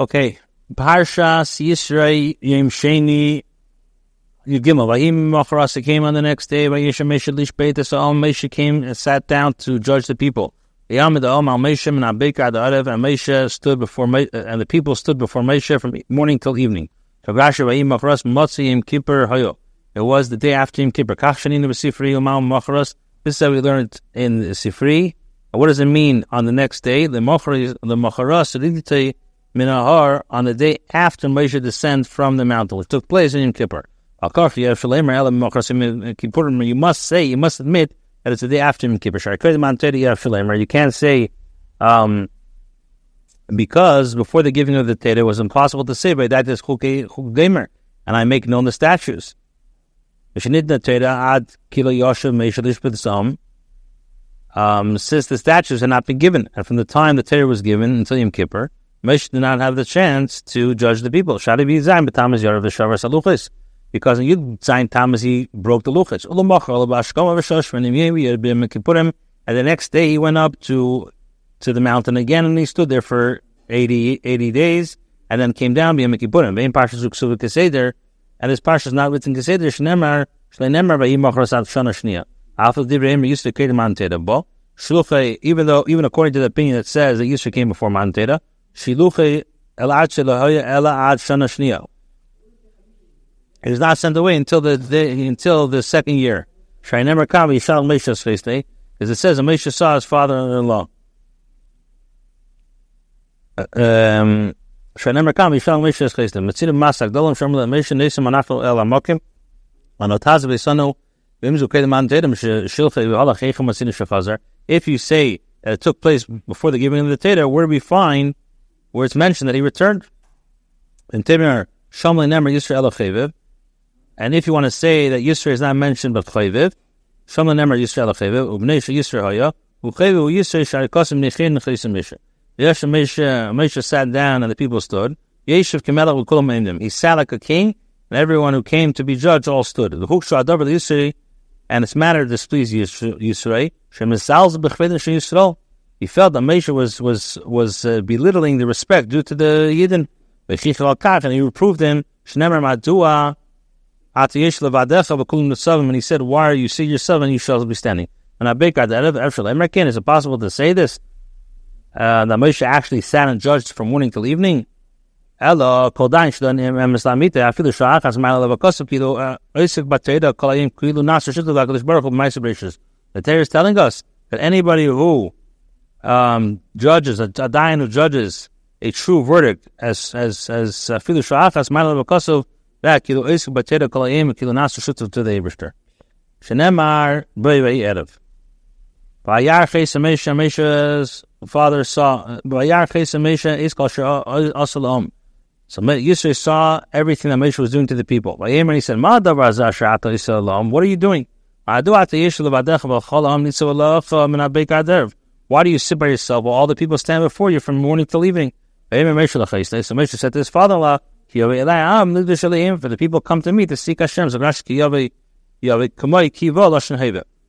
Okay. Parshas Yisro Yom Sheni Yigimel. Vayim Macharasa came on the next day. Vayisha Mesha Lish Beitas Al Mesha came and sat down to judge the people. Yamid Al Mal Mesha and Abekar the Arev and Mesha stood before and the people stood before Mesha from morning till evening. Kagasha Vayim Macharas Motzi Yom Kippur Hayo. It was the day after Yom Kippur. Kachshanin B'Sifri Umal Macharas. This is how we learned in Sifri. What does it mean on the next day? The Macharas, the Macharas, Minahar on the day after Moshe descend from the mountain, which took place in Yom Kippur. You must say, you must admit that it's the day after Yom Kippur. You can't say, um, because before the giving of the Torah, it was impossible to say, but that is Chuk and I make known the statues. Um, since the statues had not been given, and from the time the Torah was given until Yom Kippur, Moshe did not have the chance to judge the people. Shadi b'yizayin b'tamas yarav v'shavar saluchis. Because in Yud Zayin Tamas he broke the luchis. And the next day he went up to to the mountain again and he stood there for 80, 80 days and then came down b'yom kippurim. Ve'im parshas uksuv keseder and this parsha is not written keseder shnemar shleinemar v'yim machras ad shana shnia. Alpha divrei used to create a manteda bo. Shluchai, even though even according to the opinion that says that Yisra came before manteda, Shiluche el ad ela ad. It is not sent away until the, the until the second year. Shainemer kam yishal Mesha's face day, because it says Mesha saw his father-in-law. Um, Shainemer kam yishal Mesha's face day. Masak Mesha anafel el amokim. If you say it took place before the giving of the Torah, where do we find where it's mentioned that he returned. In Timur, Nemer Yisra Elocheviv. And if you want to say that Yisra is not mentioned but Cheviv, Shamli Nemer Yisra Elocheviv, Ubnesha Yisra Haya, Ucheviv Yisra Sharikosim Nechin Misha. Sat down and the people stood. Yeshiv Kemelach Ukulam Eindim. He sat like a king, and everyone who came to be judged all stood. The Huksha Adabar Yisra, and its matter displeased Yisra. Shem Zalz Bechvedin Yisrael. He felt that Moshe was was was uh, belittling the respect due to the Yidden. And he reproved him. And he said, Why are you see yourself and you shall be standing? And I beg is it possible to say this? Uh, that Moshe actually sat and judged from morning till evening? Of Maisa The Torah is telling us that anybody who um, judges, a, a dayan who judges a true verdict, as as as filu sha'achas ma'al b'kosov that kilo isuk batera kolayim kilo nasu shutu to the Ebrister. Shenemar b'yvei erev. Vayar ches Mesha, Mesha's father saw, Vayar ches Mesha is called Asalam. So Yisro saw everything that Mesha was doing to the people. Vayemer, he said, Ma davar zashata Yisrael What are you doing? Adu ata yishul v'adecha v'chol am nitzav alacha min abek aderv. Why do you sit by yourself while all the people stand before you from morning till evening? So Moshe said to his father-in-law, for the people come to me to seek Hashem. The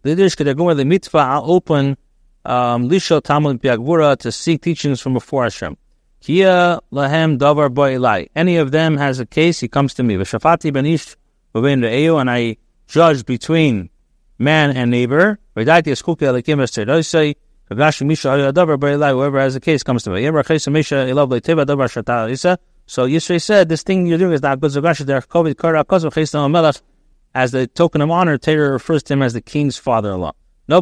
Yiddish could go the mitzvah open um, lisho tamud piagvura to seek teachings from before Hashem. Kia lahem davar Any of them has a case, he comes to me. V'shafati benish and I judge between man and neighbor. Whoever has a case comes to me. So Yisro said, this thing you're doing is not good. As the token of honor, Torah refers to him as the king's father-in-law. You're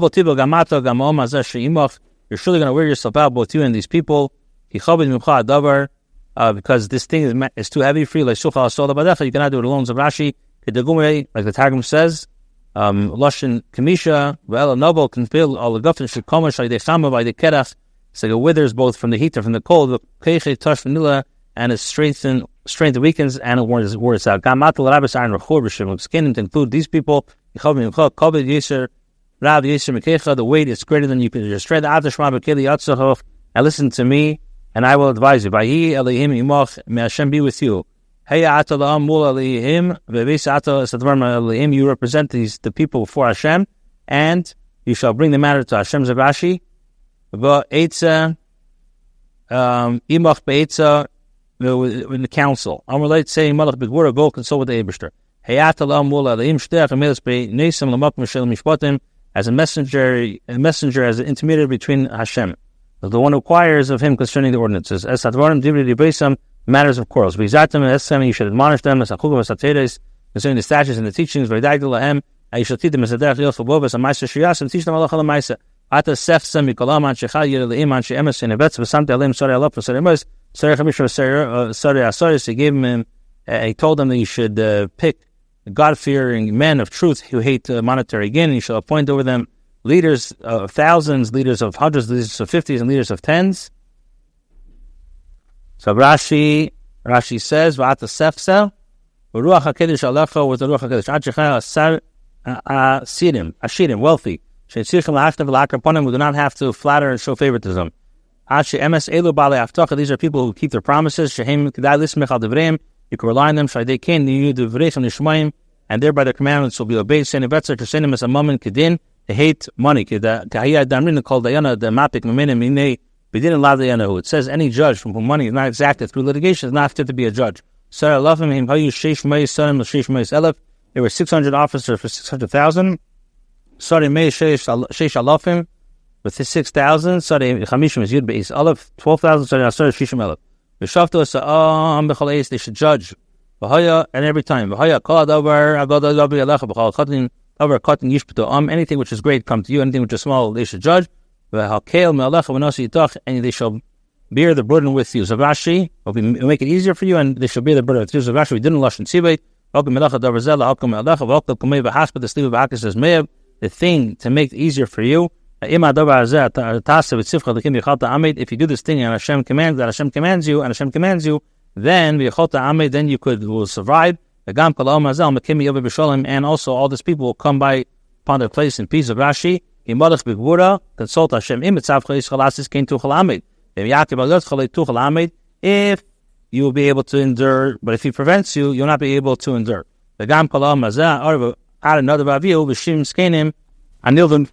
surely going to wear yourself out, both you and these people. Uh, because this thing is, is too heavy for you. Like you cannot do it alone. Like the Targum says, um, Lashon Kamisha, well, a noble can feel all the guffin should come by the by the kerach. So it withers both from the heat and from the cold. The keiche touch vanilla and its strength and strength weakens and it wears wears out. Gamatul rabbis iron rechor b'shem skin to include these people. Yichavim yimcha kavod yeser rab yeser mekecha. The weight is greater than you can just straight after shema bekeli yatzachov. And listen to me, and I will advise you. Vayi elihim imach may Hashem be with you. You represent these the people before Hashem, and you shall bring the matter to Hashem Zagashi. Um, imach beitza in the council. I'm related saying Malach Bigwura, go consult with the Abishter. As a messenger, a messenger as an intermediary between Hashem, the one who inquires of him concerning the ordinances. As matters of quarrels. You should admonish them as concerning the statutes and the teachings. And you shall teach them as a derech yosel bobas and ma'aser shiyas and teach them Allah ma'aser. Ata sefsa mikolam an shechal yir le'im she she'emes in evetz v'samte alim sorry alap v'sorry emos sorry chamisha sorry asoris. He gave him, uh, he told them that you should uh, pick God-fearing men of truth who hate uh, monetary gain, and you shall appoint over them leaders of thousands, leaders of hundreds, leaders of fifties, and leaders of tens. So Rashi, Rashi says, "Va'ata sefsa, v'ruach hakedesh alecha with the ruach hakedesh ad asar uh, asirim, ashirim, wealthy. Shetzirchem la'achtav la'akraponim, we do not have to flatter and show favoritism. Ashe emes elu bale aftacha, these are people who keep their promises. Shehem kedai lismech devreim, you can rely on them. Shaydei ken niyu devreichem nishmayim, and thereby their commandments will be obeyed. Betzer kesenim as a moment kedin, they hate money. Kahiyah damrin called dayana the mapik meminim inei. It says any judge from whom money is not exacted through litigation is not fit to be a judge. There were 600 officers for 600,000. Sorry, May Sheish Alafim with his 6,000. Sorry, Chamishim is Yud Be'is Alaf, 12,000. Sorry, Sorry, Shishim Alaf. V'shavtu Sa'am B'chal they should judge. And every time. Anything which is great come to you, anything which is small, they should judge. And they shall bear the burden with you. Zavashi will make it easier for you, and they shall bear the burden with you. Zavashi, we didn't lush and sibay. The thing to make it easier for you, if you do this thing and Hashem commands that Hashem commands you and Hashem commands you, then then you could will survive. And also all these people will come by upon their place in peace of Rashi. Consult Hashem. If you will be able to endure. But if he prevents you, you'll not be able to endure. The gam kalam mazah arva ad another vaviu v'shim skenim anilvim